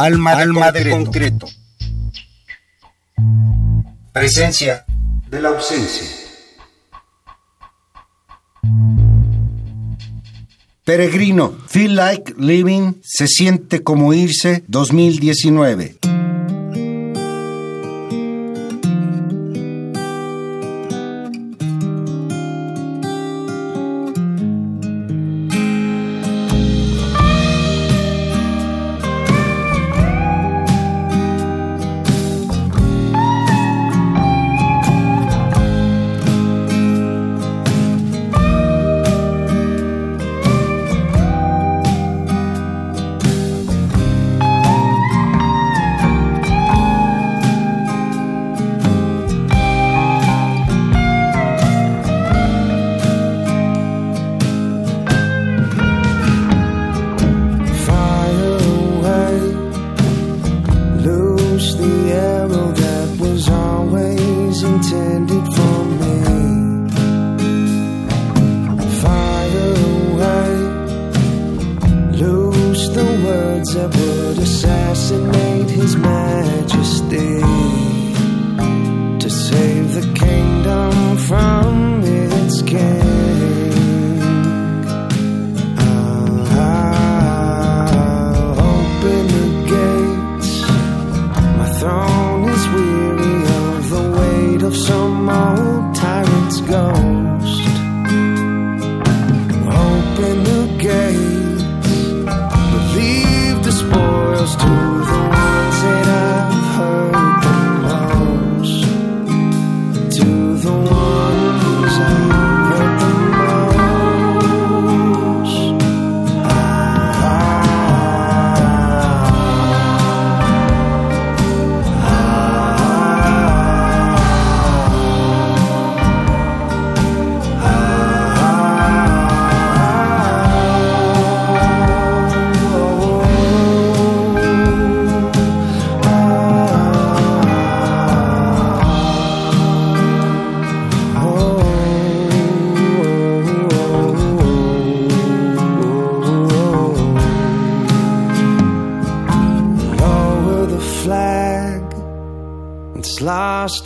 Alma, Alma de concreto. Presencia de la ausencia. Peregrino, Feel Like Living, se siente como irse 2019.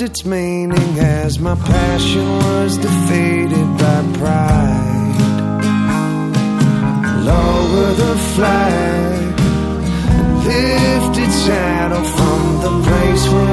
Its meaning as my passion was defeated by pride. Lower the flag, lift its shadow from the place where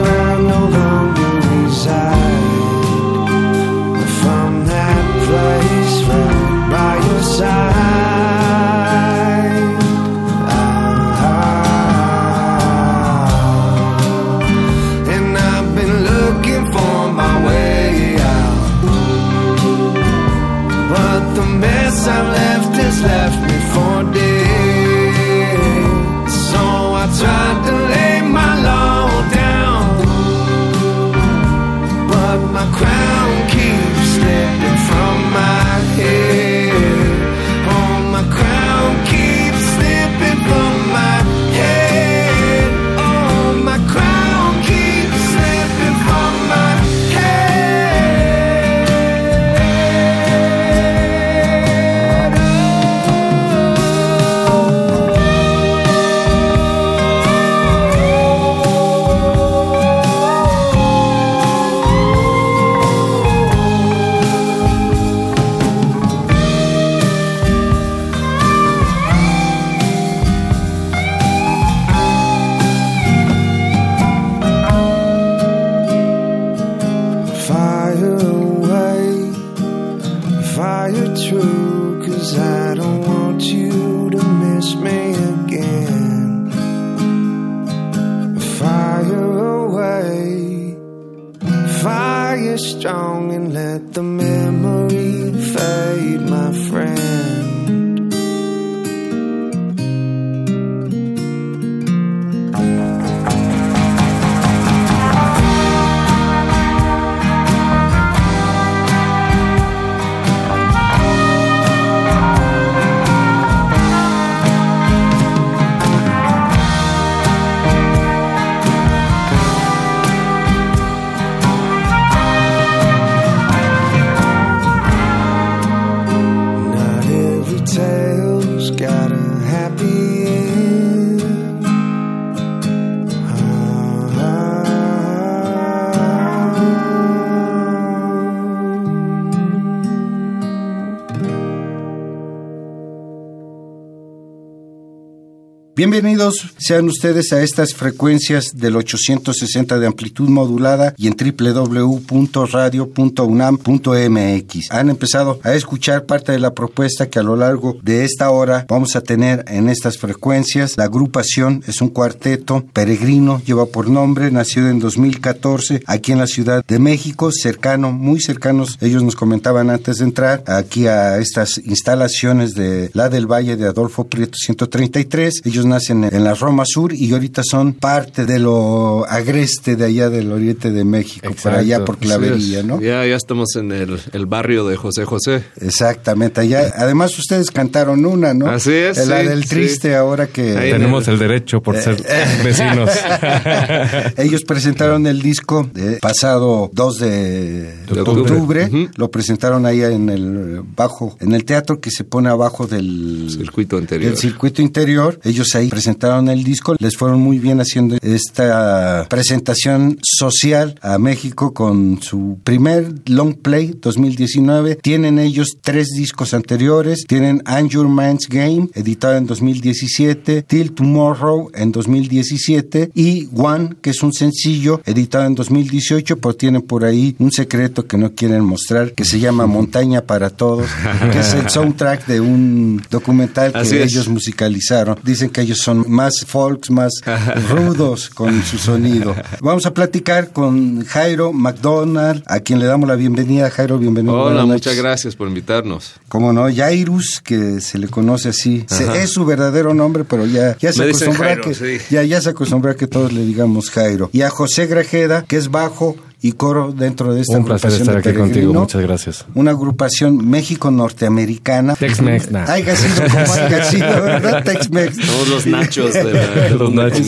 sean ustedes a estas frecuencias del 860 de amplitud modulada y en www.radio.unam.mx. Han empezado a escuchar parte de la propuesta que a lo largo de esta hora vamos a tener en estas frecuencias. La agrupación es un cuarteto peregrino, lleva por nombre, nacido en 2014 aquí en la Ciudad de México, cercano, muy cercanos. Ellos nos comentaban antes de entrar aquí a estas instalaciones de la del Valle de Adolfo Prieto 133. Ellos nacen en la Roma Sur y ahorita son parte de lo agreste de allá del oriente de México, por allá por Clavería, ¿no? Ya, ya estamos en el, el, barrio de José José. Exactamente, allá. Además ustedes cantaron una, ¿no? Así es. La sí, del triste sí. ahora que... Ahí Tenemos el... el... derecho por ser vecinos. Ellos presentaron el disco de pasado 2 de, de octubre, octubre. Uh -huh. lo presentaron ahí en el bajo, en el teatro que se pone abajo del circuito interior. Del circuito interior. Ellos ahí presentaron el disco, les fueron muy bien haciendo esta presentación social a México con su primer long play 2019. Tienen ellos tres discos anteriores, tienen And Your Mind's Game, editado en 2017, Till Tomorrow en 2017 y One, que es un sencillo editado en 2018, pero tienen por ahí un secreto que no quieren mostrar, que se llama Montaña para Todos, que es el soundtrack de un documental que Así ellos es. musicalizaron. Dicen que ellos son más folks, más rudos con su sonido. Vamos a platicar con Jairo McDonald, a quien le damos la bienvenida. Jairo, bienvenido. Hola, muchas gracias por invitarnos. Como no, Jairus, que se le conoce así. Se, es su verdadero nombre, pero ya, ya se acostumbra que sí. ya, ya se acostumbra que todos le digamos Jairo. Y a José Grajeda, que es bajo y coro dentro de esta Un placer agrupación estar de aquí contigo, muchas gracias. Una agrupación México-norteamericana. Tex-Mex, nah. Haya sido como haya sido, ¿verdad? Tex-Mex. Todos los nachos de la, los nachos.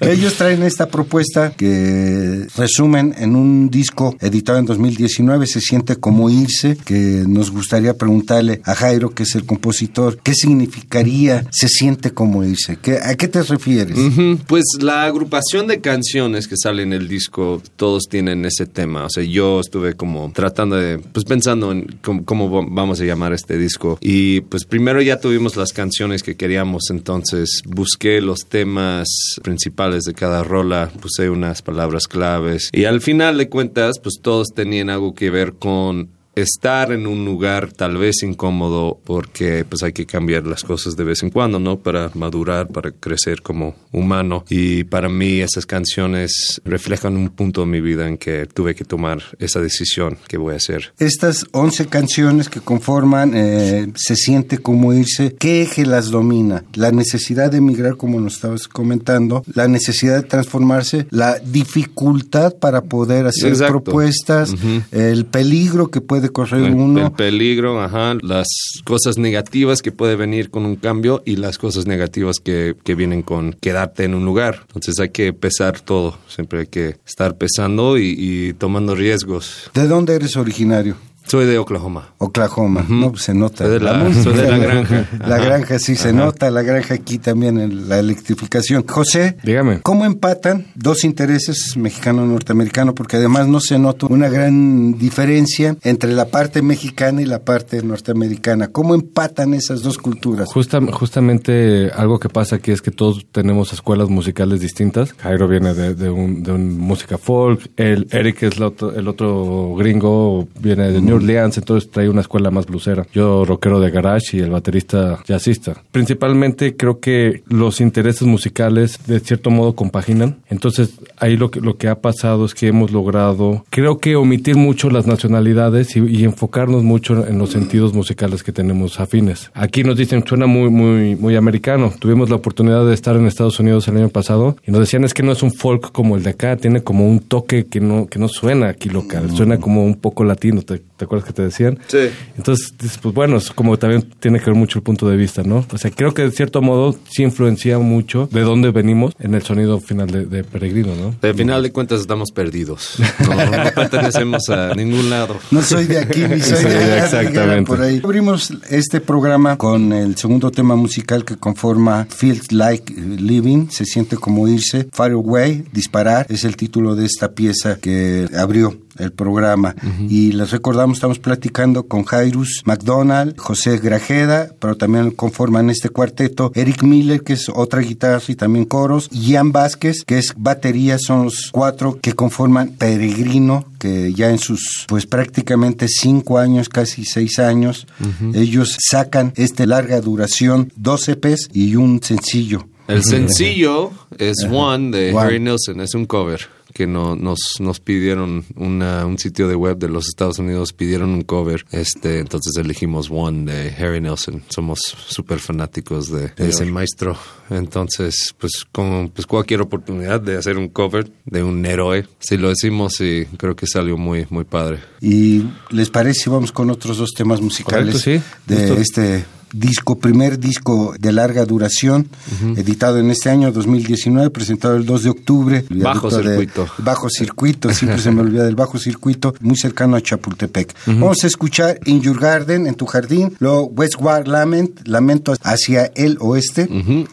Ellos traen esta propuesta que resumen en un disco editado en 2019, Se siente como irse, que nos gustaría preguntarle a Jairo, que es el compositor, ¿qué significaría Se siente como irse? ¿Qué, ¿A qué te refieres? Uh -huh. Pues la agrupación de canciones que sale en el disco, todos tienen en ese tema. O sea, yo estuve como tratando de, pues pensando en cómo, vamos a llamar este disco. Y pues primero ya tuvimos las canciones que queríamos, entonces busqué los temas principales de cada rola, puse unas palabras claves. Y al final de cuentas, pues todos tenían algo que ver con estar en un lugar tal vez incómodo porque pues hay que cambiar las cosas de vez en cuando, ¿no? Para madurar, para crecer como humano. Y para mí esas canciones reflejan un punto de mi vida en que tuve que tomar esa decisión que voy a hacer. Estas 11 canciones que conforman eh, Se siente como irse, ¿qué eje las domina? La necesidad de emigrar, como nos estabas comentando, la necesidad de transformarse, la dificultad para poder hacer Exacto. propuestas, uh -huh. el peligro que puede de correr el, uno. El peligro, ajá, las cosas negativas que puede venir con un cambio y las cosas negativas que, que vienen con quedarte en un lugar. Entonces hay que pesar todo, siempre hay que estar pesando y, y tomando riesgos. ¿De dónde eres originario? Soy de Oklahoma. Oklahoma, uh -huh. no, pues se nota. Soy de la, la soy de la granja. La Ajá. granja sí se nota, la granja aquí también en la electrificación. José, dígame. ¿Cómo empatan dos intereses mexicano-norteamericano? Porque además no se nota una gran diferencia entre la parte mexicana y la parte norteamericana. ¿Cómo empatan esas dos culturas? Justa, justamente algo que pasa aquí es que todos tenemos escuelas musicales distintas. Jairo viene de, de, un, de un música folk, el Eric es el otro, el otro gringo, viene de New Orleans, entonces trae una escuela más blusera. Yo rockero de garage y el baterista jazzista. Principalmente creo que los intereses musicales de cierto modo compaginan. Entonces ahí lo que, lo que ha pasado es que hemos logrado, creo que omitir mucho las nacionalidades y, y enfocarnos mucho en los sentidos musicales que tenemos afines. Aquí nos dicen, suena muy, muy, muy americano. Tuvimos la oportunidad de estar en Estados Unidos el año pasado y nos decían es que no es un folk como el de acá, tiene como un toque que no, que no suena aquí local, suena como un poco latino. ¿Te, ¿Te acuerdas que te decían? Sí. Entonces, pues bueno, es como también tiene que ver mucho el punto de vista, ¿no? O sea, creo que de cierto modo sí influencia mucho de dónde venimos en el sonido final de, de Peregrino, ¿no? Al final de cuentas estamos perdidos. No, no pertenecemos a ningún lado. No soy de aquí ni soy de allá. Exactamente. Por ahí. Abrimos este programa con el segundo tema musical que conforma Feels Like Living, se siente como irse. Fire Away, disparar, es el título de esta pieza que abrió el programa. Uh -huh. Y les recordamos Estamos, estamos platicando con Jairus McDonald, José Grajeda, pero también conforman este cuarteto Eric Miller, que es otra guitarra y también coros, y Ian Vázquez, que es batería, son los cuatro que conforman Peregrino, que ya en sus pues prácticamente cinco años, casi seis años, ellos sacan esta larga duración, 12 EPs y un sencillo. El sencillo es One de One. Harry Nilsson, es un cover que no, nos, nos pidieron una- un sitio de web de los Estados Unidos, pidieron un cover, este, entonces elegimos One de Harry Nilsson. Somos súper fanáticos de, de ese maestro. Entonces, pues con pues cualquier oportunidad de hacer un cover de un héroe, si lo decimos, y creo que salió muy, muy padre. ¿Y les parece si vamos con otros dos temas musicales Correcto, sí. de este disco, primer disco de larga duración, editado en este año 2019, presentado el 2 de octubre. Bajo de- circuito. bajo circuito, siempre se me olvida del bajo circuito, muy cercano a Chapultepec. Vamos a escuchar In Your Garden, en tu jardín, luego Westward Lament, Lamento hacia el oeste.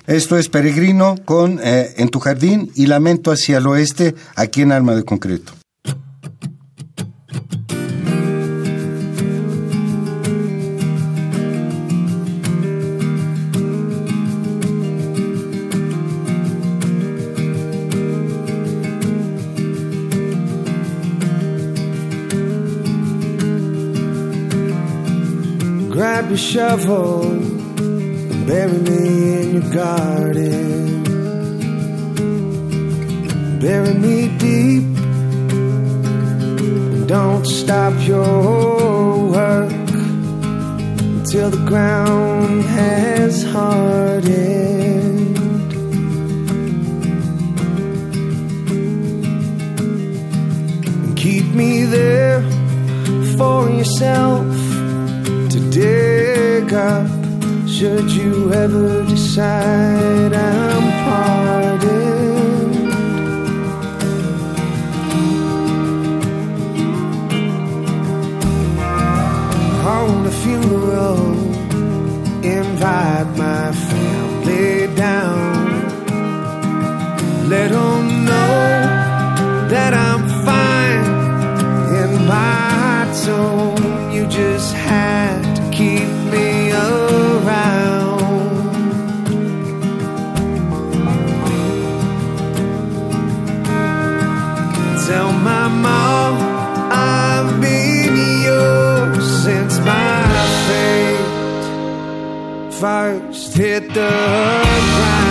Esto es Peregrino con eh, En tu jardín y Lamento hacia el oeste, aquí en Arma de Concreto. Grab your shovel and bury me in your garden. Bury me deep and don't stop your work until the ground has hardened. And keep me there for yourself dig up should you ever decide I'm pardoned. Hold a funeral, invite my family down. Let Let 'em know that I'm fine in my tone. Keep me around. Tell my mom I've been yours since my fate first hit the ground.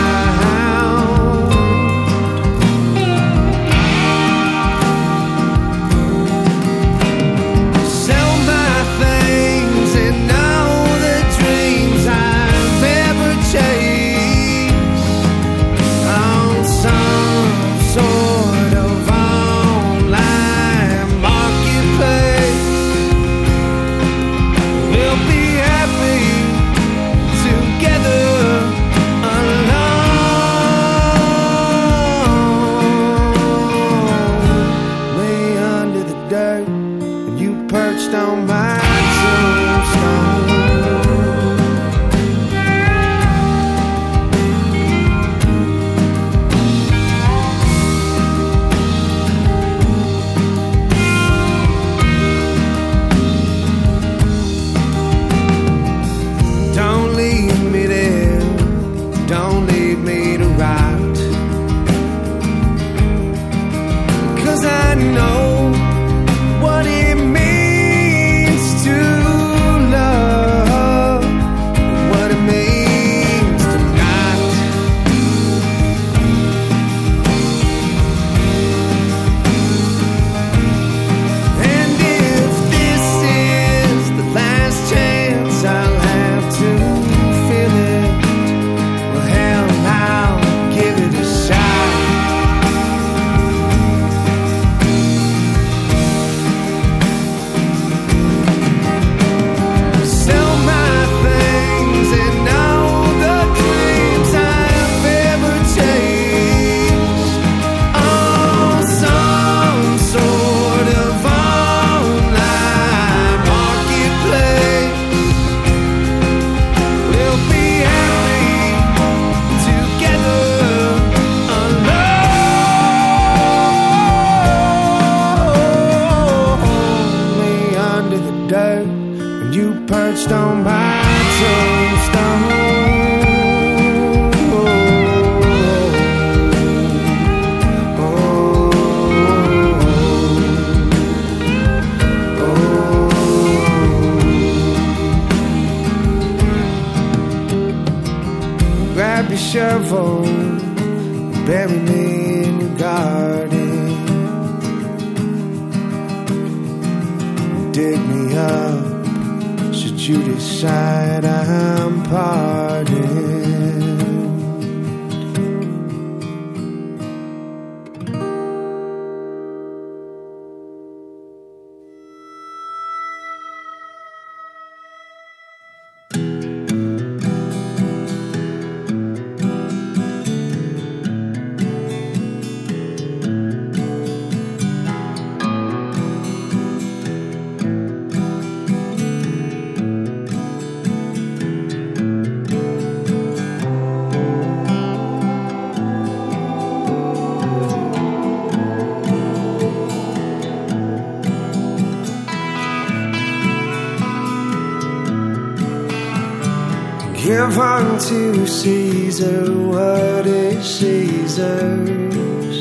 Give unto Caesar what is Caesar's,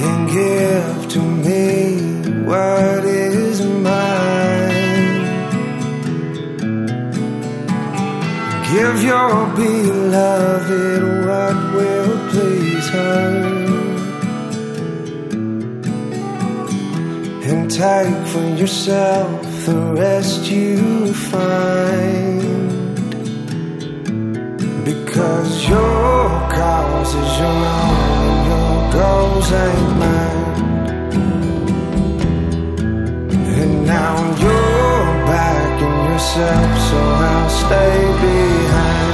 and give to me what is mine. Give your beloved what will please her. and take for yourself the rest you find. Because your cause is your own and your goals ain't mine. And now you're backing yourself, so I'll stay behind.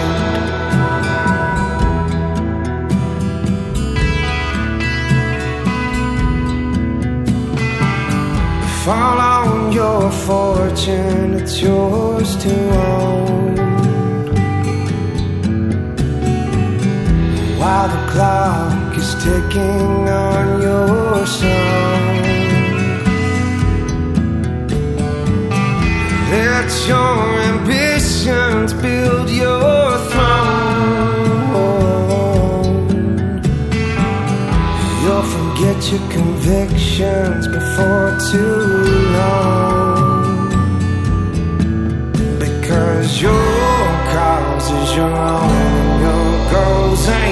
Fall your fortune, it's yours to own. While the clock is ticking on your song, let your ambitions build your throne. Forget your convictions before too long. Because your cause is your own your goals ain't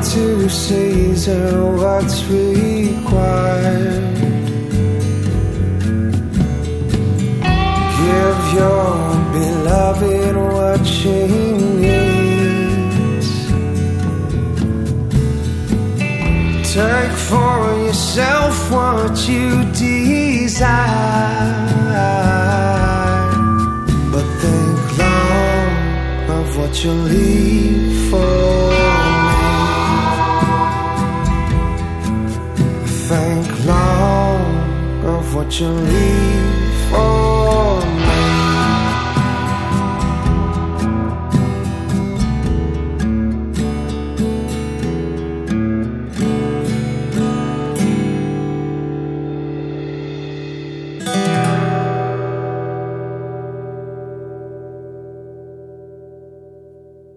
Unto Caesar what's required. Give your beloved what she needs. Take for yourself yourself what you desire, but think long of what you leave for 这里。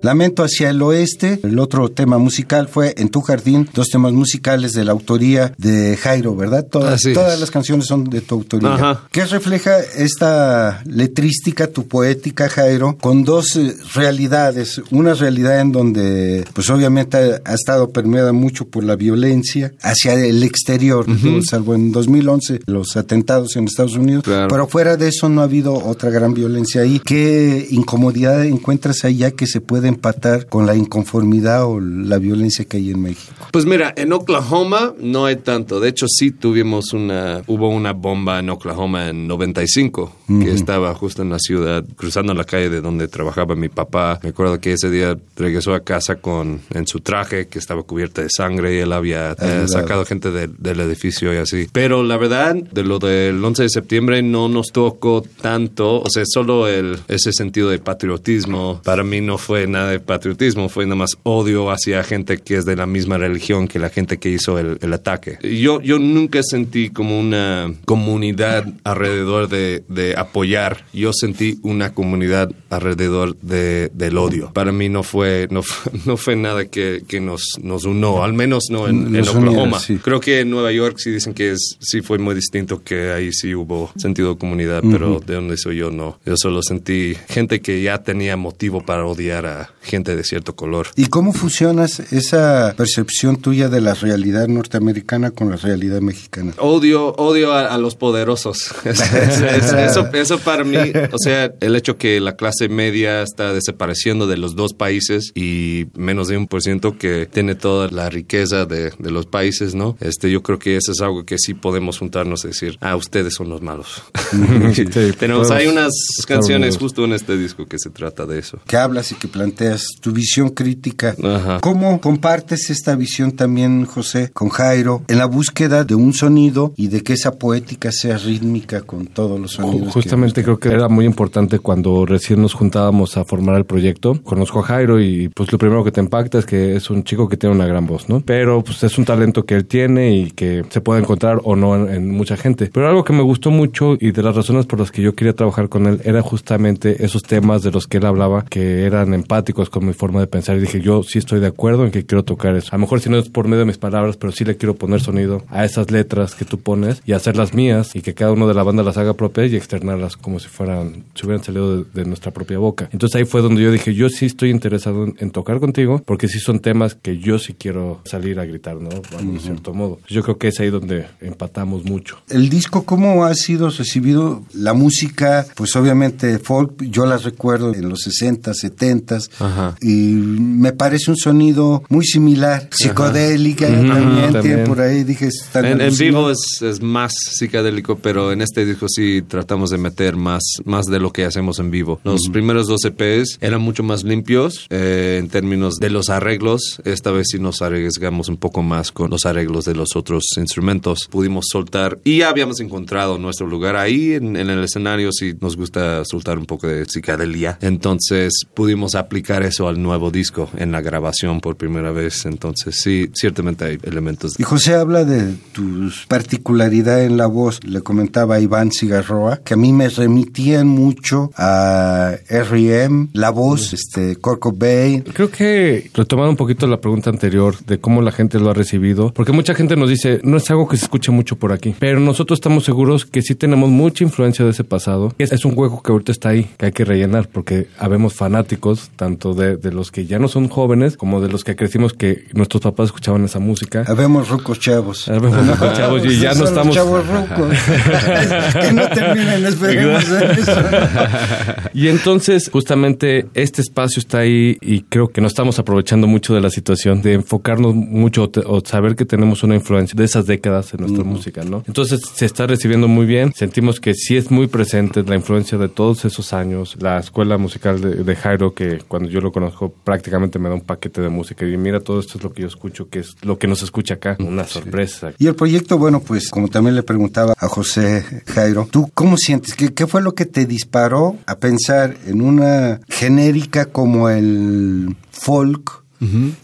Lamento hacia el oeste, el otro tema musical fue En tu jardín, dos temas musicales de la autoría de Jairo, ¿verdad? Todas, Así es. todas las canciones son de tu autoría. Ajá. ¿Qué refleja esta letrística, tu poética, Jairo, con dos eh, realidades? Una realidad en donde, pues obviamente ha, ha estado permeada mucho por la violencia hacia el exterior, salvo en 2011 los atentados en Estados Unidos, Claro. pero fuera de eso no ha habido otra gran violencia ahí. ¿Qué incomodidad encuentras allá que se puede empatar con la inconformidad o la violencia que hay en México? Pues mira, en Oklahoma no hay tanto. De hecho, sí tuvimos una, hubo una bomba en Oklahoma en 95, que estaba justo en la ciudad, cruzando la calle de donde trabajaba mi papá. Me acuerdo que ese día regresó a casa con, en su traje, que estaba cubierta de sangre y él había eh, sacado gente del- del edificio y así. Pero la verdad, de lo del 11 de septiembre no nos tocó tanto, o sea, solo el, ese sentido de patriotismo. Para mí no fue nada de patriotismo, fue nada más odio hacia gente que es de la misma religión que la gente que hizo el, el ataque. Yo, yo nunca sentí como una comunidad alrededor de, de apoyar, yo sentí una comunidad alrededor de, del odio. Para mí no fue, no no fue nada que, que nos, nos unó, al menos no en, en Oklahoma. sí. Creo que en Nueva York sí dicen que es, sí fue muy distinto, que ahí sí hubo sentido de comunidad, pero de donde soy yo no. Yo solo sentí gente que ya tenía motivo para odiar a gente de cierto color. ¿Y cómo fusionas esa percepción tuya de la realidad norteamericana con la realidad mexicana? Odio, odio a, a los poderosos. Es- es- es- eso, eso para mí, o sea, el hecho que la clase media está desapareciendo de los dos países y menos de un por ciento que tiene toda la riqueza de, de los países, ¿no? Este, yo creo que eso es algo que sí podemos juntarnos y decir, ah, ustedes son los malos. Sí, Tenemos, hay unas canciones justo en este disco que se trata de eso. que hablas y que planteas tu visión crítica. Ajá. ¿Cómo compartes esta visión también, José, con Jairo, en la búsqueda de un sonido y de que esa poética sea rítmica con todos los sonidos? que Justamente buscan? creo que era muy importante cuando recién nos juntábamos a formar el proyecto. Conozco a Jairo y pues lo primero que te impacta es que es un chico que tiene una gran voz, ¿no? Pero pues es un talento que él tiene y que se puede encontrar o no en, en mucha gente. Pero algo que me gustó mucho y de las razones por las que yo quería trabajar con él era justamente esos temas de los que él hablaba que eran empáticos con mi forma de pensar y dije yo sí estoy de acuerdo en que quiero tocar eso. A lo mejor si no es por medio de mis palabras, pero sí le quiero poner sonido a esas letras que tú pones y hacerlas mías y que cada uno de la banda las haga propias y externarlas como si fueran, si hubieran salido de, de nuestra propia boca. Entonces ahí fue donde yo dije, yo sí estoy interesado en, en tocar contigo porque sí son temas que yo sí quiero salir a gritar, ¿no? Bueno, De cierto modo. Yo creo que es ahí donde empatamos mucho. El disco, ¿cómo ha sido recibido? La música, pues obviamente folk, yo la recuerdo en los 60, 70 Ajá. y me parece un sonido muy similar, psicodélica Ujú, también, también. por ahí, dije, En, en vivo es, es más psicodélico, pero en este disco sí tratamos de meter más, más de lo que hacemos en vivo. Los primeros dos EPs eran mucho más limpios eh, en términos de los arreglos. Esta vez sí nos arriesgamos un poco más con los arreglos de los otros instrumentos. Pudimos soltar y ya habíamos encontrado nuestro lugar ahí en, en el escenario. Sí nos gusta soltar un poco de psicodelia. Entonces pudimos aplicar eso al nuevo disco en la grabación por primera vez. Entonces sí, ciertamente hay elementos Y José habla de tu particularidad en la voz. Le comentaba a Iván Cigarroa que a mí me remitían mucho a R.E.M., la voz, este, Corco Bay. Creo que retomando un poquito la pregunta anterior de cómo la gente lo ha recibido, porque mucha gente nos dice, no es algo que se escuche mucho por aquí, pero nosotros estamos seguros que sí tenemos mucha influencia de ese pasado. Es, es un hueco que ahorita está ahí, que hay que rellenar, porque habemos fanáticos, tanto de, de los que ya no son jóvenes, como de los que crecimos que nuestros papás escuchaban esa música. Habemos rucos chavos. Habemos rucos chavos y ya no estamos... chavos rucos. que no terminen, esperemos en eso. Y en- Entonces, justamente este espacio está ahí y creo que no estamos aprovechando mucho de la situación, de enfocarnos mucho o, saber que tenemos una influencia de esas décadas en nuestra música, ¿no? Entonces, se está recibiendo muy bien. Sentimos que sí es muy presente la influencia de todos esos años. La escuela musical de, de Jairo, que cuando yo lo conozco prácticamente me da un paquete de música y mira, todo esto es lo que yo escucho, que es lo que nos escucha acá. Una sorpresa. Y el proyecto, bueno, pues como también le preguntaba a José Jairo, ¿tú cómo sientes? ¿Qué, qué fue lo que te disparó a pensar en una genérica como el folk,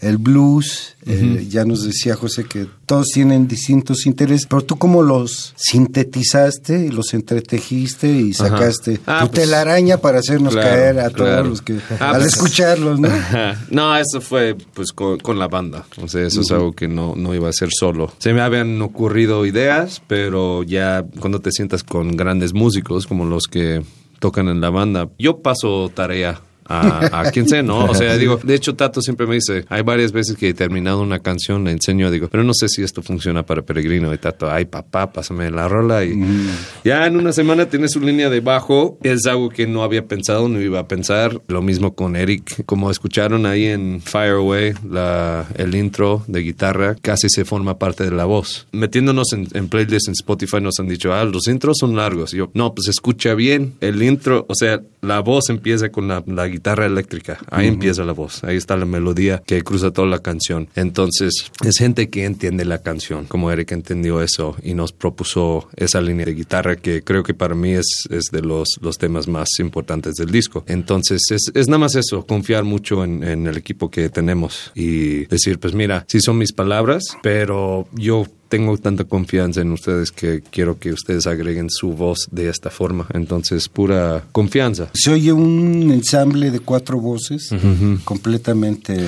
el blues? Eh, ya nos decía José que todos tienen distintos intereses, pero tú cómo los sintetizaste y los entretejiste y sacaste Ah, tu pues, telaraña para hacernos claro, caer a claro. todos los que Ah, al pues, escucharlos, ¿no? no, eso fue pues con, con la banda. O sea, eso es algo que no, no iba a ser solo. Se me habían ocurrido ideas, pero ya cuando te sientas con grandes músicos como los que tocan en la banda, yo paso tarea. A, a quien sea, ¿no? O sea, digo, de hecho, Tato siempre me dice, hay varias veces que he terminado una canción, le enseño, digo, pero no sé si esto funciona para Peregrino. Y Tato, ay, papá, pásame la rola. Y ya en una semana tienes su línea de bajo. Es algo que no había pensado, no iba a pensar. Lo mismo con Eric. Como escucharon ahí en Fire Away, la, el intro de guitarra casi se forma parte de la voz. Metiéndonos en, en playlists en Spotify nos han dicho, ah, los intros son largos. Y yo, no, pues escucha bien. El intro, o sea, la voz empieza con la, la guitarra eléctrica. Ahí empieza la voz. Ahí está la melodía que cruza toda la canción. Entonces, es gente que entiende la canción, como Eric entendió eso y nos propuso esa línea de guitarra que creo que para mí es, es de los, los temas más importantes del disco. Entonces, es, es nada más eso, confiar mucho en, en el equipo que tenemos y decir, pues mira, sí son mis palabras, pero yo tengo tanta confianza en ustedes que quiero que ustedes agreguen su voz de esta forma. Entonces, pura confianza. Se oye un ensamble de cuatro voces completamente...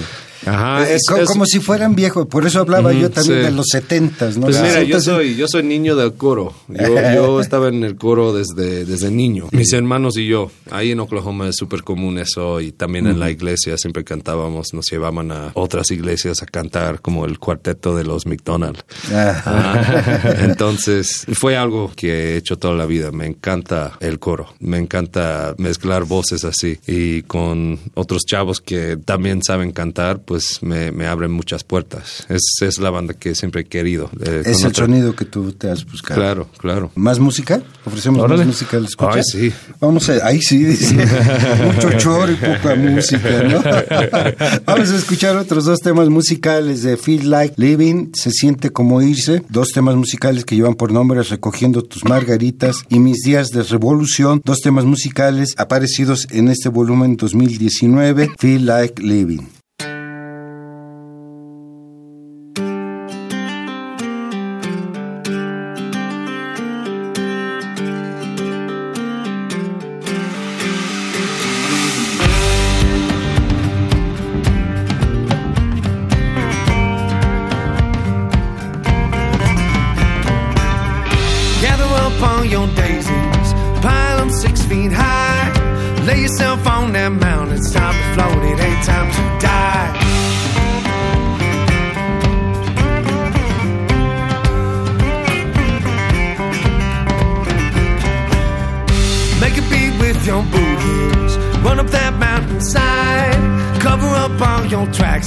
Ajá, es- co- es- como si fueran viejos, por eso hablaba yo también sí. de los setentas, ¿no? Pues mira, yo soy, yo soy niño del coro. Yo, yo estaba en el coro desde, desde niño. Mis hermanos y yo. Ahí en Oklahoma es súper común eso. Y también en la iglesia siempre cantábamos. Nos llevaban a otras iglesias a cantar como el cuarteto de los McDonald's. Ah. Ah, Entonces, fue algo que he hecho toda la vida. Me encanta el coro. Me encanta mezclar voces así. Y con otros chavos que también saben cantar, pues me, me abren muchas puertas. Es, es la banda que siempre he querido. Eh, Es el otra- sonido que tú te has buscado. Claro, claro. ¿Más música? ¿Ofrecemos Órale. más música al escuchar? Ay, sí. Vamos a... Ahí sí, dice. Mucho choro y poca música, ¿no? Vamos a escuchar otros dos temas musicales de Feel Like Living, Se siente como irse. Dos temas musicales que llevan por nombre Recogiendo tus margaritas y Mis días de revolución. Dos temas musicales aparecidos en este volumen 2019, Feel Like Living.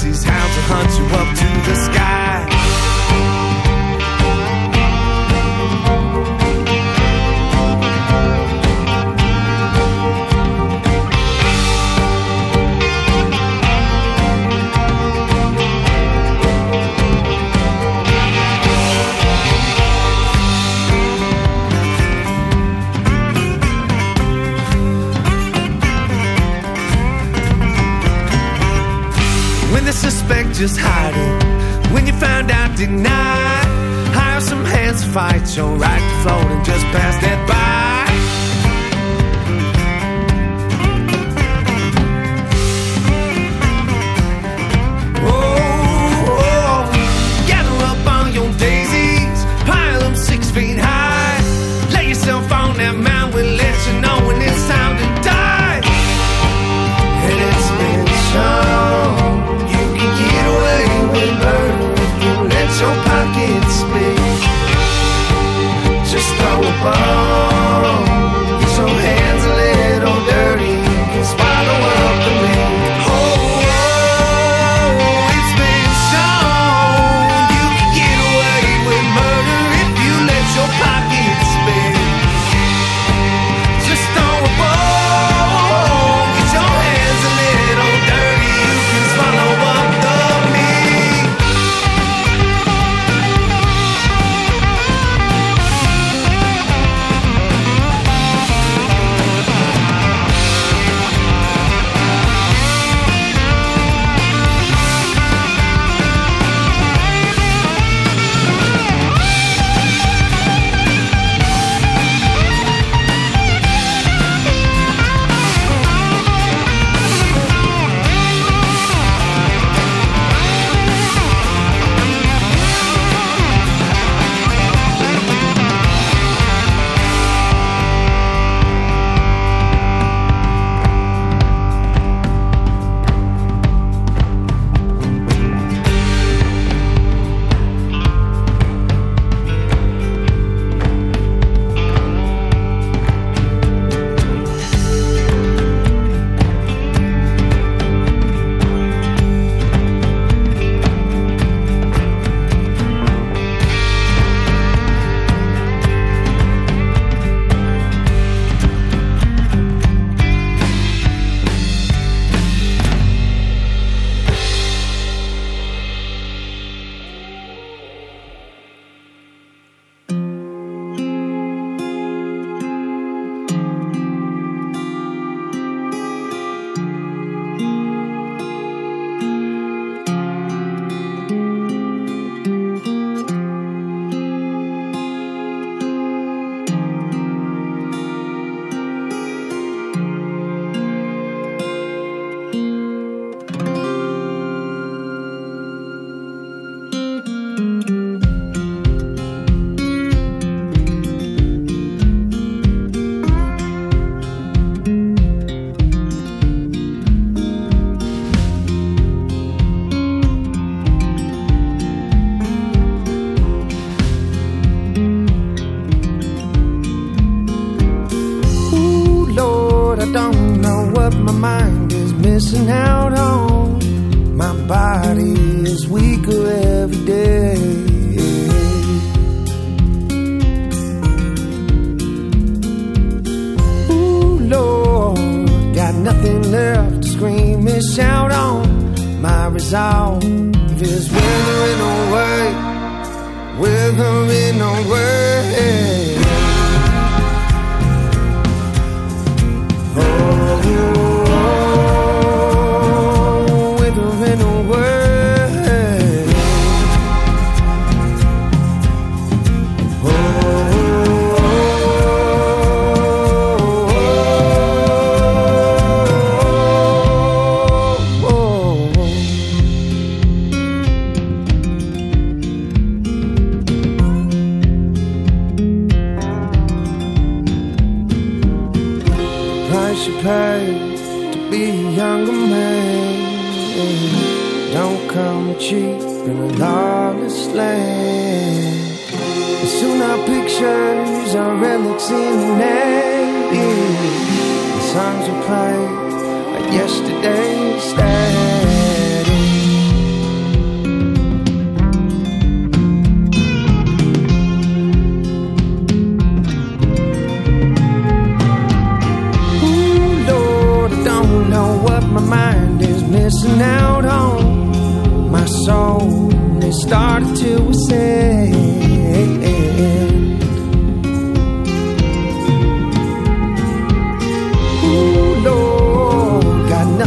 These hounds hunt you up to the sky. Just hiding, when you found out deny, hire some hands to fight your right to float and just pass that by. Mind is missing out on. My body is weaker every day. Ooh, Lord, got nothing left to scream and shout on. My resolve is withering away, withering away. Yesterday's static. Ooh, Lord, I don't know what my mind is missing out on. My soul has started to ascend.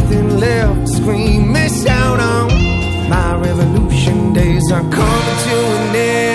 Nothing left to scream and shout on. My revolution days are coming to an end.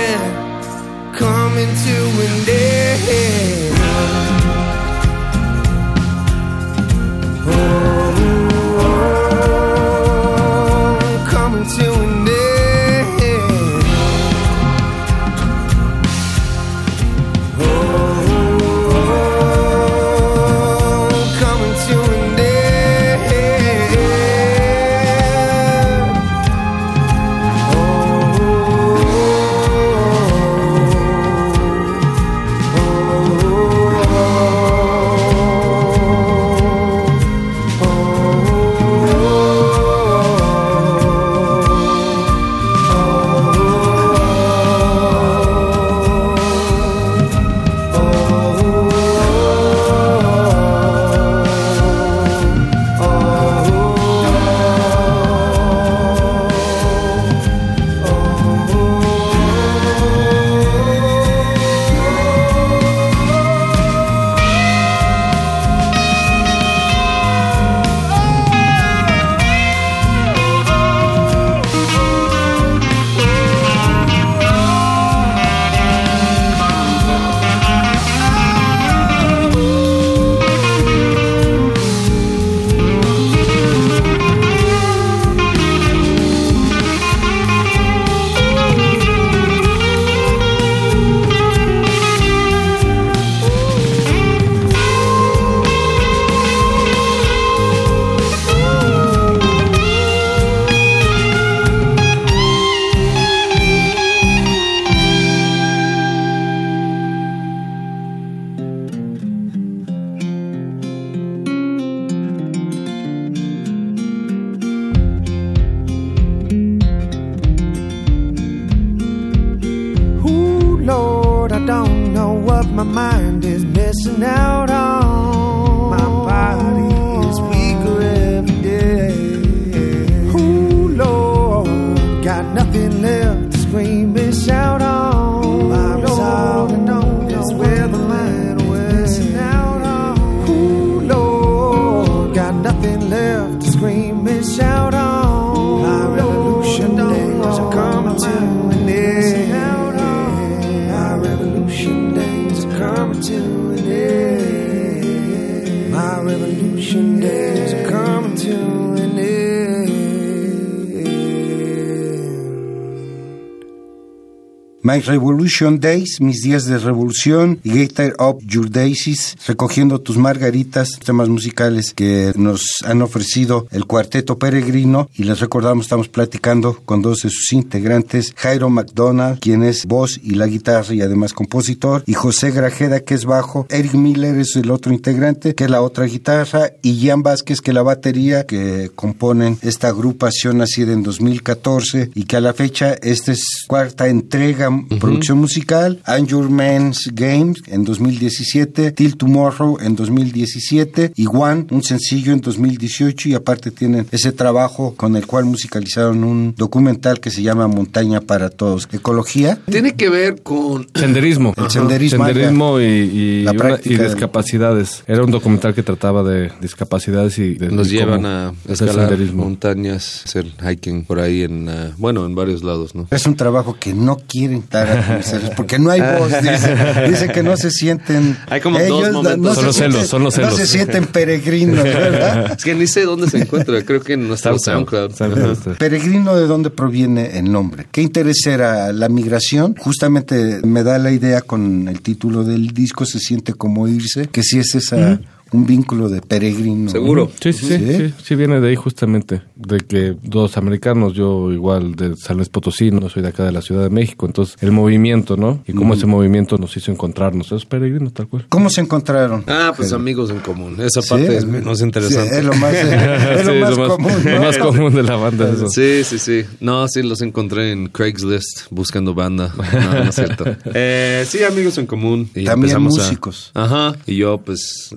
My Revolution Days, Mis Días de Revolución y Gather Up Your Daisies, recogiendo tus margaritas, temas musicales que nos han ofrecido el Cuarteto Peregrino. Y les recordamos, estamos platicando con dos de sus integrantes, Jairo McDonald, quien es voz y la guitarra y además compositor, y José Grajeda, que es bajo, Eric Miller es el otro integrante, que es la otra guitarra, y Jan Vázquez, que es la batería, que componen esta agrupación nacida en 2014 y que a la fecha esta es cuarta entrega, producción musical, And Your Man's Games en 2017, Till Tomorrow en 2017 y One, un sencillo en 2018 y aparte tienen ese trabajo con el cual musicalizaron un documental que se llama Montaña para Todos. Ecología, Tiene que ver con... Senderismo. El senderismo. Senderismo y, y, La una- práctica y de- discapacidades. Era un documental que trataba de discapacidades y de Nos y llevan a escalar senderismo. montañas, hacer hiking por ahí en, ah, bueno, en varios lados, ¿no? Es un trabajo que no quieren a porque no hay voz, dice, dice que no se sienten... Hay como dos momentos. se Son los sienten- celos, son los celos. No se sienten peregrinos, ¿verdad? Es que ni sé dónde se encuentra, creo que SoundCloud. SoundCloud. SoundCloud. Peregrino, ¿de dónde proviene el nombre? ¿Qué interés era la migración? Justamente me da la idea con el título del disco, se siente como irse, que si es esa... Un vínculo de peregrino. Seguro. Sí, sí, sí, sí, sí, viene de ahí justamente, de que dos americanos, yo igual de San Luis Potosí, no soy de acá de la Ciudad de México, entonces el movimiento, ¿no? Y cómo ese movimiento nos hizo encontrarnos, esos peregrinos tal cual. ¿Cómo se encontraron? Ah, pues amigos en común. Esa Sí, parte es menos interesante. sí, es lo más, es lo Sí, más común. lo ¿no? más común de la banda. Eso. Sí, sí, sí. No, sí, los encontré en Craigslist buscando banda. No, no es cierto. Eh, sí, amigos en común. Y También empezamos a- músicos. Ajá. Y yo, pues,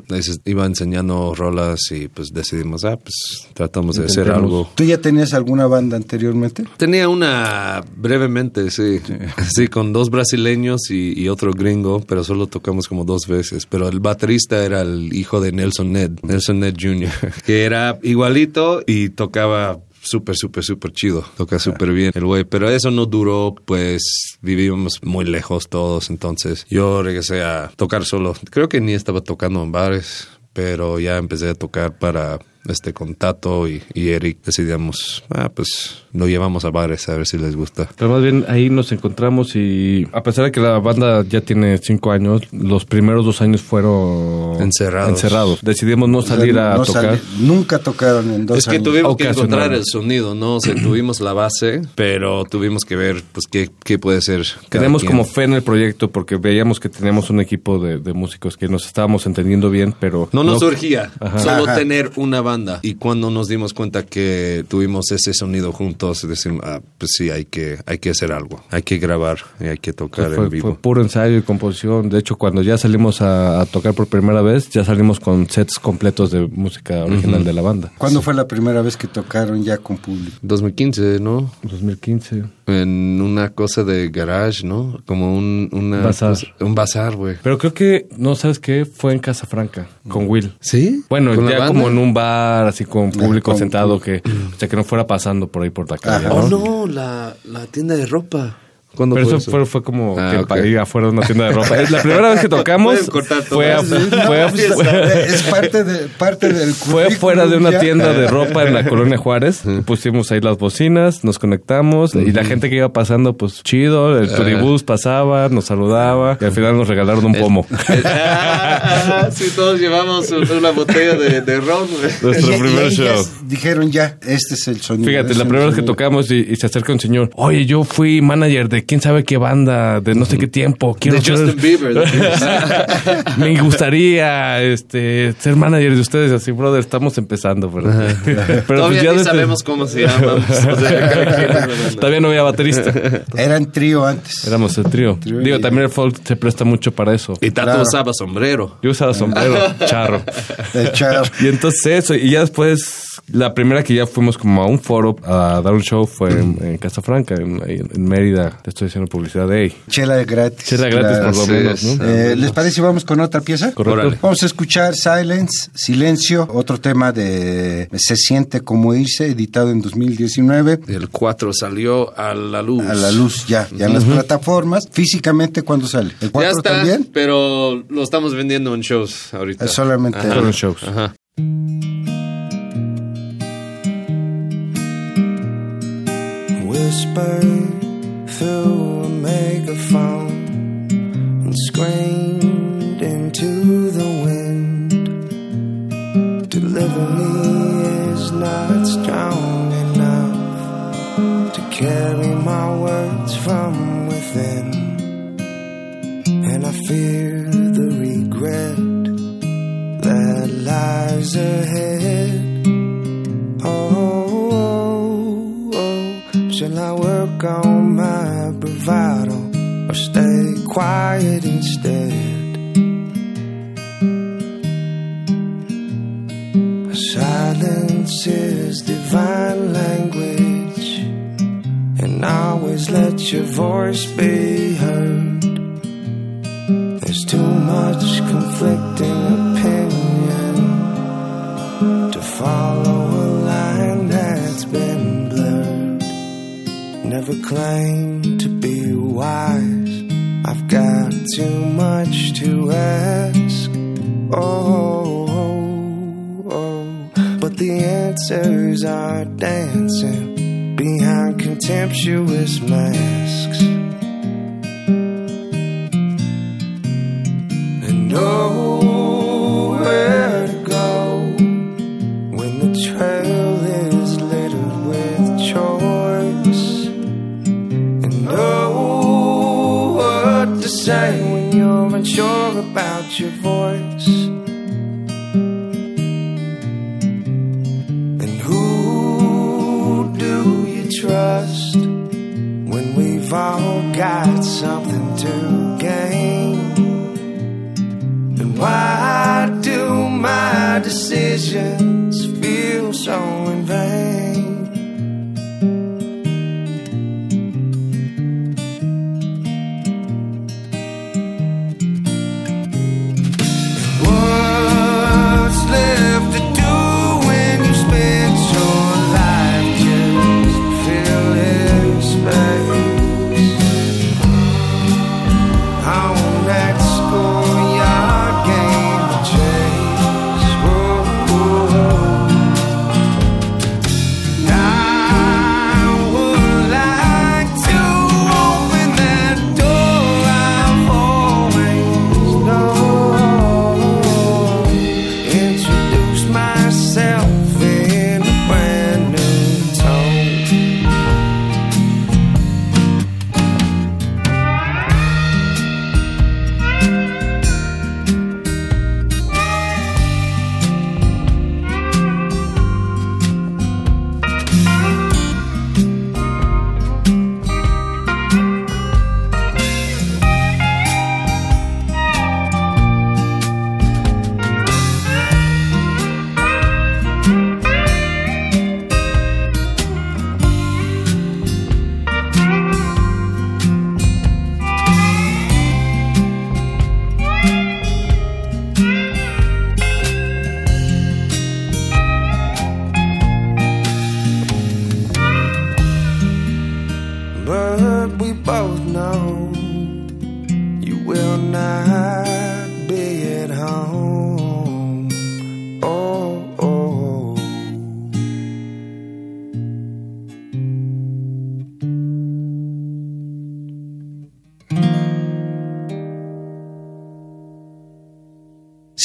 iba enseñando rolas y pues decidimos, ah, pues tratamos de hacer algo. ¿Tú ya tenías alguna banda anteriormente? Tenía una brevemente, sí. Sí, con dos brasileños y, y otro gringo, pero solo tocamos como dos veces. Pero el baterista era el hijo de Nelson Ned, Nelson Ned Jr., que era igualito y tocaba súper, súper, súper chido. Toca súper bien el güey. Pero eso no duró, pues vivíamos muy lejos todos. Entonces yo regresé a tocar solo. Creo que ni estaba tocando en bares, pero ya empecé a tocar para este con Tato y, y Eric decidimos, ah, pues lo llevamos a bares a ver si les gusta. Pero más bien ahí nos encontramos y a pesar de que la banda ya tiene cinco años, los primeros dos años fueron Encerrados. encerrados. Decidimos no salir a No tocar. sali- nunca tocaron en dos es que años. tuvimos que encontrar el sonido, ¿no? O sea, tuvimos la base, pero tuvimos que ver, pues, qué, qué puede ser. Tenemos como fe en el proyecto porque veíamos que teníamos un equipo de, de músicos que nos estábamos entendiendo bien, pero... No nos surgía, Ajá. solo Ajá. tener una banda. Y cuando nos dimos cuenta que tuvimos ese sonido juntos, decimos, ah, pues sí, hay que, hay que hacer algo. Hay que grabar y hay que tocar fue, en vivo. fue puro ensayo y composición. De hecho, cuando ya salimos a, a tocar por primera vez, ya salimos con sets completos de música original de la banda. ¿Cuándo fue la primera vez que tocaron ya con público? 2015, ¿no? 2015. En una cosa de garage, ¿no? Como un, una Bazar. cosa- un bazar, güey. Pero creo que, no sabes qué, fue en Casa Franca, con Will. ¿Sí? Bueno, ¿Con la ya banda? como en un bar, así con público sentado, que, o sea, que no fuera pasando por ahí por la calle. Oh, ¿no? no, la, la tienda de ropa. ¿Cuándo Pero fue eso fue, fue como Ah, que ok. para ir afuera de una tienda de ropa. Es La primera vez que tocamos fue, a- fue, a- fue- Es parte, de, parte del fue fuera de una tienda de ropa en la colonia Juárez. Pusimos ahí las bocinas, nos conectamos y la gente que iba pasando, pues chido. El turibús pasaba, nos saludaba y al final nos regalaron un pomo. Ah, sí, todos llevamos una botella de, de ron. Nuestro Y- y primer show. dijeron ya, este es el sonido. Fíjate, la primera vez que tocamos y, y se acerca un señor. Oye, yo fui manager de quién sabe qué banda, de no sé qué tiempo. Quiero De ser- Justin Bieber. Me gustaría este, ser manager de ustedes. Así, brother, estamos empezando. Pero, pero pues Todavía ya ni desde- sabemos cómo se llaman. O sea, cada quien es la banda. Todavía no había baterista. Eran trío antes. Éramos el trío. Trío Digo, también el folk se presta mucho para eso. Y Tato Claro. usaba sombrero. Yo usaba sombrero, charro. El char. Y entonces eso, y ya después, la primera que ya fuimos como a un foro a dar un show fue en, en Casa Franca, en, en Mérida. Estoy haciendo publicidad de ahí. Chela gratis. Chela gratis Claro. por lo sí, menos. Eh, ¿Les parece si vamos con otra pieza? Correcto. Órale. Vamos a escuchar Silence, Silencio, otro tema de Se siente como irse, editado en 2019. El 4 salió a la luz. A la luz ya, ya en las plataformas. Físicamente, ¿cuándo sale? ¿El Ya 4 está, también? pero lo estamos vendiendo en shows ahorita. Es solamente- Ajá. En shows. Ajá. whisper through a megaphone and screamed into the wind. Deliver me is not strong enough to carry my words from within. And I fear the regret that lies ahead. Oh, oh, oh, shall I work on bravado or stay quiet instead? Silence is divine language, and always let your voice be heard. There's too much conflicting opinion to follow a line that's been blurred. Never claim to wise. I've got too much to ask. Oh, oh, oh. but the answers are dancing behind contemptuous masks.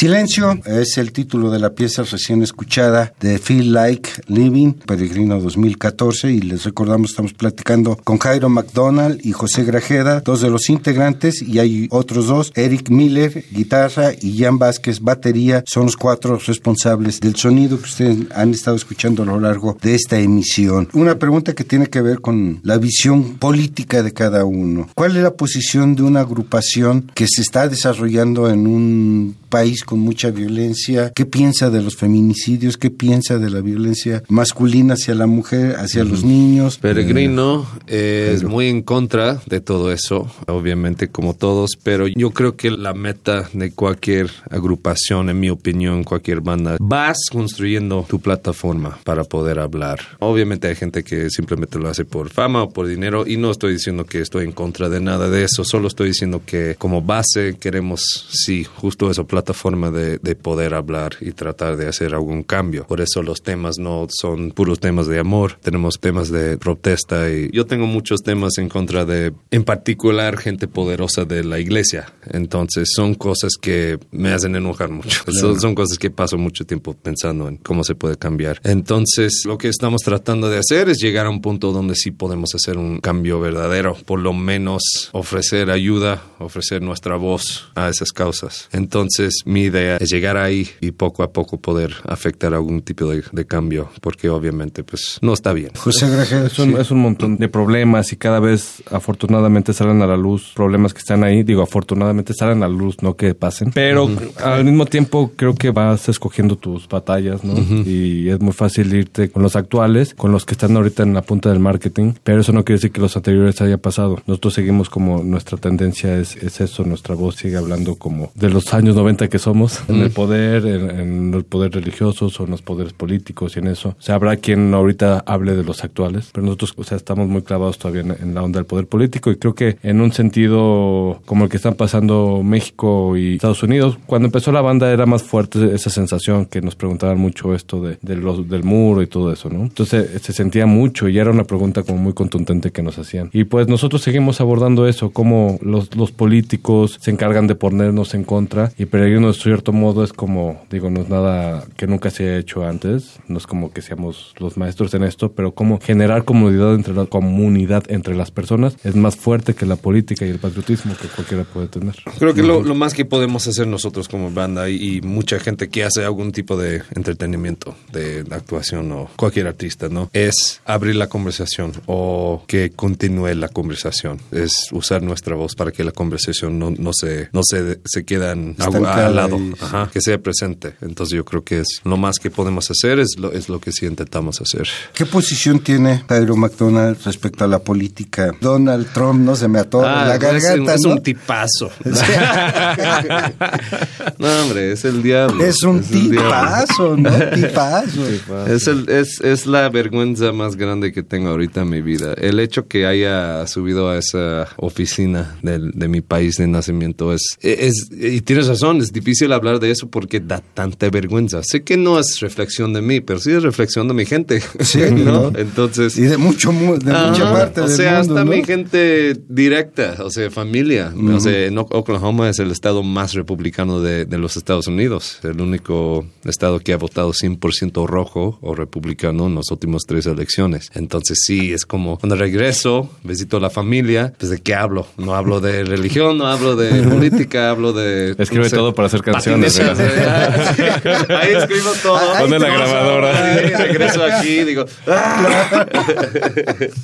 Silencio es el título de la pieza recién escuchada de Feel Like Living, Peregrino 2014, y les recordamos, estamos platicando con Jairo McDonald y José Grajeda, dos de los integrantes, y hay otros dos, Eric Miller, guitarra, y Jan Vázquez, batería, son los cuatro responsables del sonido que ustedes han estado escuchando a lo largo de esta emisión. Una pregunta que tiene que ver con la visión política de cada uno. ¿Cuál es la posición de una agrupación que se está desarrollando en un país con mucha violencia? ¿Qué piensa de los feminicidios? ¿Qué piensa de la violencia masculina hacia la mujer, hacia los niños? Peregrino es muy en contra de todo eso, obviamente como todos, pero yo creo que la meta de cualquier agrupación, en mi opinión, cualquier banda, vas construyendo tu plataforma para poder hablar. Obviamente hay gente que simplemente lo hace por fama o por dinero y no estoy diciendo que estoy en contra de nada de eso, solo estoy diciendo que como base queremos, sí, justo eso, plataforma forma de, de poder hablar y tratar de hacer algún cambio. Por eso los temas no son puros temas de amor, tenemos temas de protesta y yo tengo muchos temas en contra de, en particular, gente poderosa de la iglesia. Entonces son cosas que me hacen enojar mucho. Son, son cosas que paso mucho tiempo pensando en cómo se puede cambiar. Entonces lo que estamos tratando de hacer es llegar a un punto donde sí podemos hacer un cambio verdadero, por lo menos ofrecer ayuda, ofrecer nuestra voz a esas causas. Entonces mi idea es llegar ahí y poco a poco poder afectar algún tipo de, de cambio, porque obviamente pues no está bien. José Grajeda, Es un, es un montón de problemas y cada vez afortunadamente salen a la luz problemas que están ahí. Digo, afortunadamente salen a la luz, no que pasen. Pero al mismo tiempo creo que vas escogiendo tus batallas, ¿no? Y es muy fácil irte con los actuales, con los que están ahorita en la punta del marketing. Pero eso no quiere decir que los anteriores haya pasado. Nosotros seguimos como nuestra tendencia es, es eso, nuestra voz sigue hablando como de los años 90 que somos, en el poder, en, en los poderes religiosos o en los poderes políticos y en eso. O sea, habrá quien ahorita hable de los actuales, pero nosotros, o sea, estamos muy clavados todavía en, en la onda del poder político y creo que en un sentido como el que están pasando México y Estados Unidos, cuando empezó la banda era más fuerte esa sensación que nos preguntaban mucho esto de, de los, del muro y todo eso, ¿no? Entonces eh, se sentía mucho y era una pregunta como muy contundente que nos hacían. Y pues nosotros seguimos abordando eso, cómo los, los políticos se encargan de ponernos en contra y Peregrino de cierto modo es como, digo, no es nada que nunca se haya hecho antes, no es como que seamos los maestros en esto, pero como generar comunidad entre la comunidad entre las personas es más fuerte que la política y el patriotismo que cualquiera puede tener. Creo que lo, lo más que podemos hacer nosotros como banda y, y mucha gente que hace algún tipo de entretenimiento, de, actuación o cualquier artista, ¿no? Es abrir la conversación o que continúe la conversación. Es usar nuestra voz para que la conversación no, no se, no se, se quedan a- Estancada al lado, Ajá, que sea presente. Entonces yo creo que es lo más que podemos hacer, es lo, es lo que sí intentamos hacer. ¿Qué posición tiene Pedro McDonald respecto a la política? Donald Trump no se me atora la Ah, es un- garganta, es, ¿no? un tipazo. no, hombre, es el diablo. Es un diablo. tipazo, ¿no? Tipazo. Es, el, es, es la vergüenza más grande que tengo ahorita en mi vida. El hecho que haya subido a esa oficina del- de mi país de nacimiento es, es... Y tienes razón, es difícil hablar de eso porque da tanta vergüenza. Sé que no es reflexión de mí, pero sí es reflexión de mi gente. Sí, ¿no? ¿no? Entonces... Y de mucho mu- de mucha Ajá, parte o del sea, mundo, hasta ¿no? mi gente directa, o sea, familia. O sea, en Oklahoma es el estado más republicano de, de los Estados Unidos. El único estado que ha votado 100% rojo o republicano en las últimas tres elecciones. Entonces, sí, es como cuando regreso, visito a la familia, pues de qué hablo. No hablo de religión, no hablo de política, hablo de... Escribe no sé, todo para hacer Ahí escribo todo. Pone la grabadora. Ahí regreso aquí, digo... "Ah".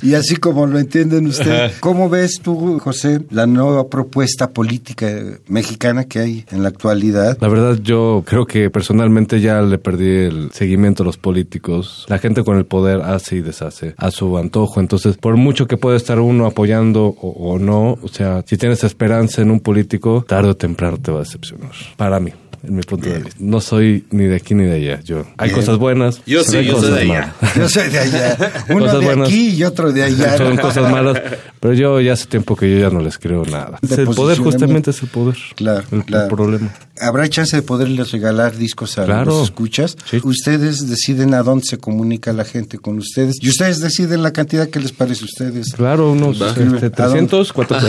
Y así como lo entienden ustedes, ¿cómo ves tú, José, la nueva propuesta política mexicana que hay en la actualidad? La verdad, yo creo que personalmente ya le perdí el seguimiento a los políticos. La gente con el poder hace y deshace a su antojo. Entonces, por mucho que pueda estar uno apoyando o, o no, o sea, si tienes esperanza en un político, tarde o temprano te va a decepcionar. Para. En mi punto de vista. No soy ni de aquí ni de allá. Yo, hay Bien. cosas buenas. Yo sí, hay yo soy de allá. Yo soy de allá, uno Cosas de buenas. aquí y otro de allá. Son cosas malas, pero yo ya hace tiempo que yo ya no les creo nada. De el poder justamente es el poder. Claro, el, problema. ¿Habrá chance de poderles regalar discos a Claro. los escuchas? Sí. Ustedes deciden a dónde se comunica la gente con ustedes y ustedes deciden la cantidad que les parece a ustedes. Claro, unos Va. este, 300, cuatro.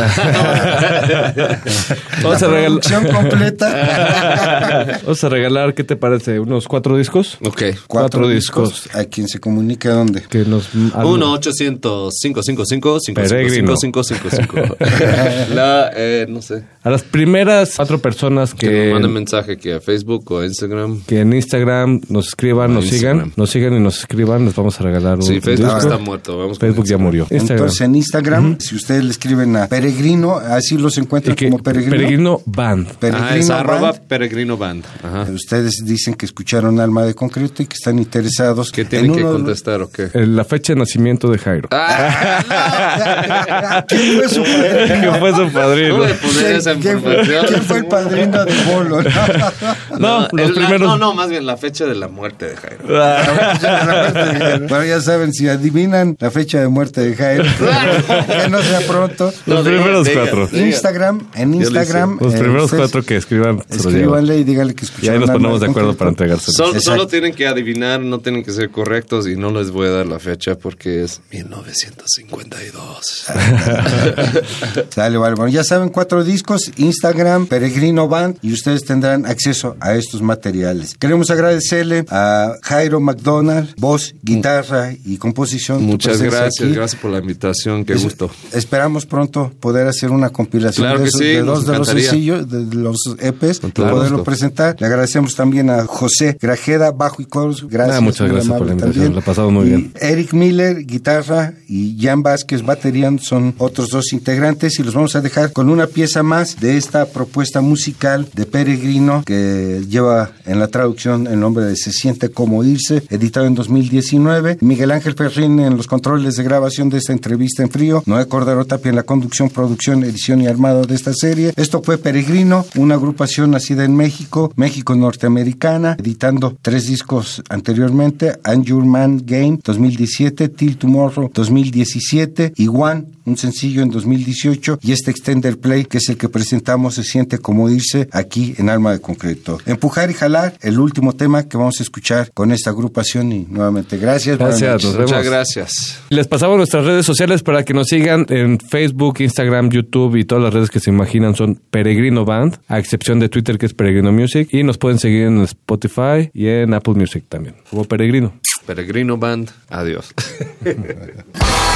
Vamos a la regalar. completa. Vamos a regalar, ¿qué te parece? ¿Unos cuatro discos? Ok. Cuatro discos. ¿A quien se comunica dónde? Que nos. Al- 1-800-555-5555. La, eh, no sé. A las primeras cuatro personas Que que. nos manden mensaje aquí a Facebook o a Instagram. que en Instagram nos escriban, nos Instagram. sigan, nos sigan y nos escriban, les vamos a regalar un, Sí, Facebook disco. está muerto. Vamos con Facebook ya murió. Instagram. Entonces en Instagram, si ustedes le escriben a Peregrino, así los encuentran que- como Peregrino. Peregrino Band. Peregrino Ah, es Band. arroba Peregrino Band. Ajá. Ustedes dicen que escucharon Alma de Concreto y que están interesados ¿Qué tienen en que uno contestar o qué? Eh, La fecha de nacimiento de Jairo. Ah, ¿Quién fue su padrino? que fue su padrino. No ¿Quién quién fue el padrino de Bolo? No, los el- la- primeros. no, no, más bien la fecha de la muerte de Jairo. Bueno, ya saben, si adivinan la fecha de muerte de Jairo, que no sea pronto. Los No, primeros diga, cuatro. Instagram, en Instagram. Los primeros cuatro que escriban. los. Escríbanle y díganle que Y escucharon. ahí nos ponemos de acuerdo para Concreto. entregárselo. Sol- Exacto. solo tienen que adivinar, no tienen que ser correctos y no les voy a dar la fecha porque es 1952. Sale, vale. Bueno, ya saben, cuatro discos, Instagram, Peregrino Band, y ustedes tendrán acceso a estos materiales. Queremos agradecerle a Jairo McDonald, voz, guitarra y composición. Muchas gracias, aquí. gracias por la invitación, qué Es- gusto. Esperamos pronto poder hacer una compilación Claro de, que esos- sí, de nos dos de los sencillos, de los EPs, y poderlo gusto. presentar. Le agradecemos también a José Grajeda, bajo y coros. Gracias. Ah, muchas gracias por la invitación, la pasamos muy Y bien. Eric Miller, guitarra, y Jan Vázquez, batería, son otros dos integrantes y los vamos a dejar con una pieza más de esta propuesta musical de Peregrino que lleva en la traducción el nombre de Se siente como irse, editado en 2019. Miguel Ángel Ferrín en los controles de grabación de esta entrevista en frío. Noé Cordero Tapia en la conducción, producción, edición y armado de esta serie. Esto fue Peregrino, una agrupación nacida en México, México norteamericana, editando tres discos anteriormente, And Your Man Game 2017, Till Tomorrow 2017 y One, un sencillo en 2018 y este Extender Play que es el que presentamos se siente como irse aquí en Alma de Concreto. Empujar y jalar, el último tema que vamos a escuchar con esta agrupación y nuevamente gracias. Gracias, noches. nos vemos. Muchas gracias. Les pasamos nuestras redes sociales para que nos sigan en Facebook, Instagram, YouTube y todas las redes que se imaginan son Peregrino Band, a excepción de Twitter que es Peregrino Music. Y nos pueden seguir en Spotify y en Apple Music también, como Peregrino. Peregrino Band, adiós.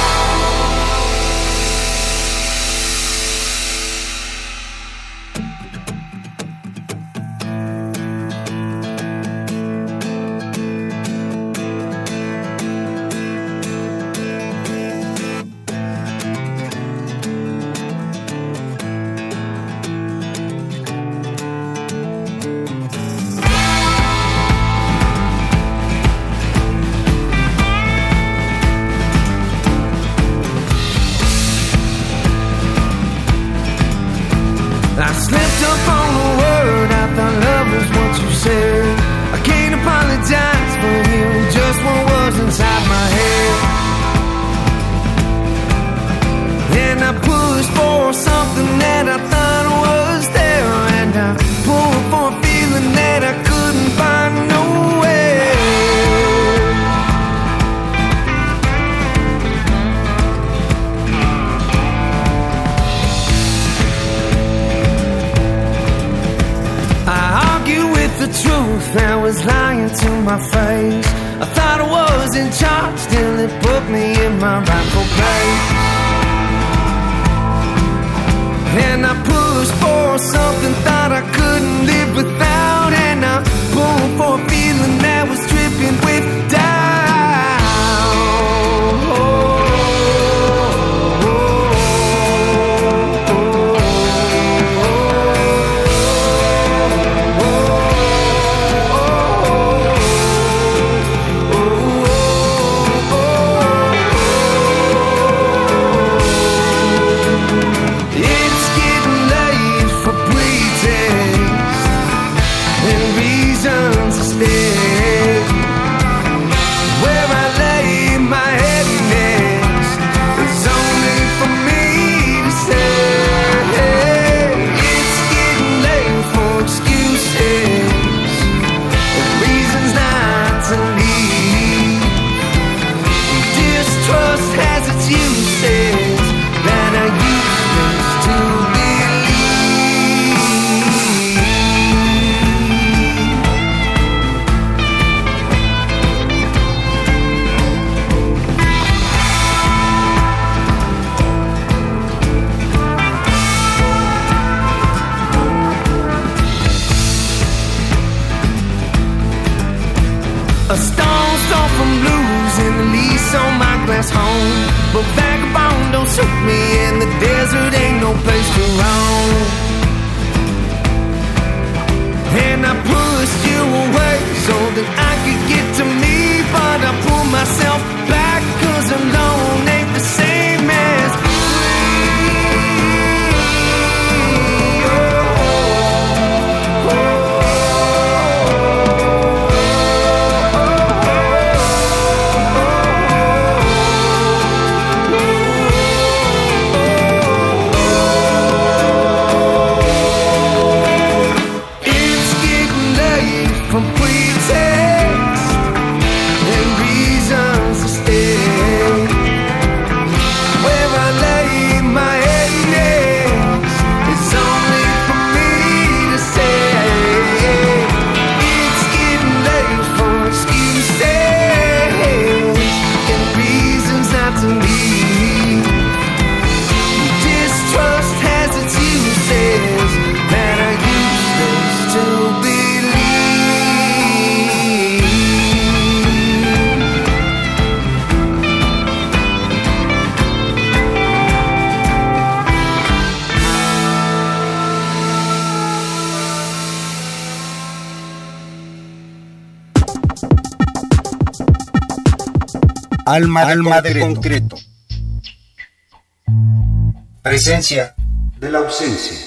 But vagabond don't suit me, and the desert ain't no place to roam. And I pushed you away so that I could get to me, but I Alma, Alma de concreto. Presencia de la ausencia.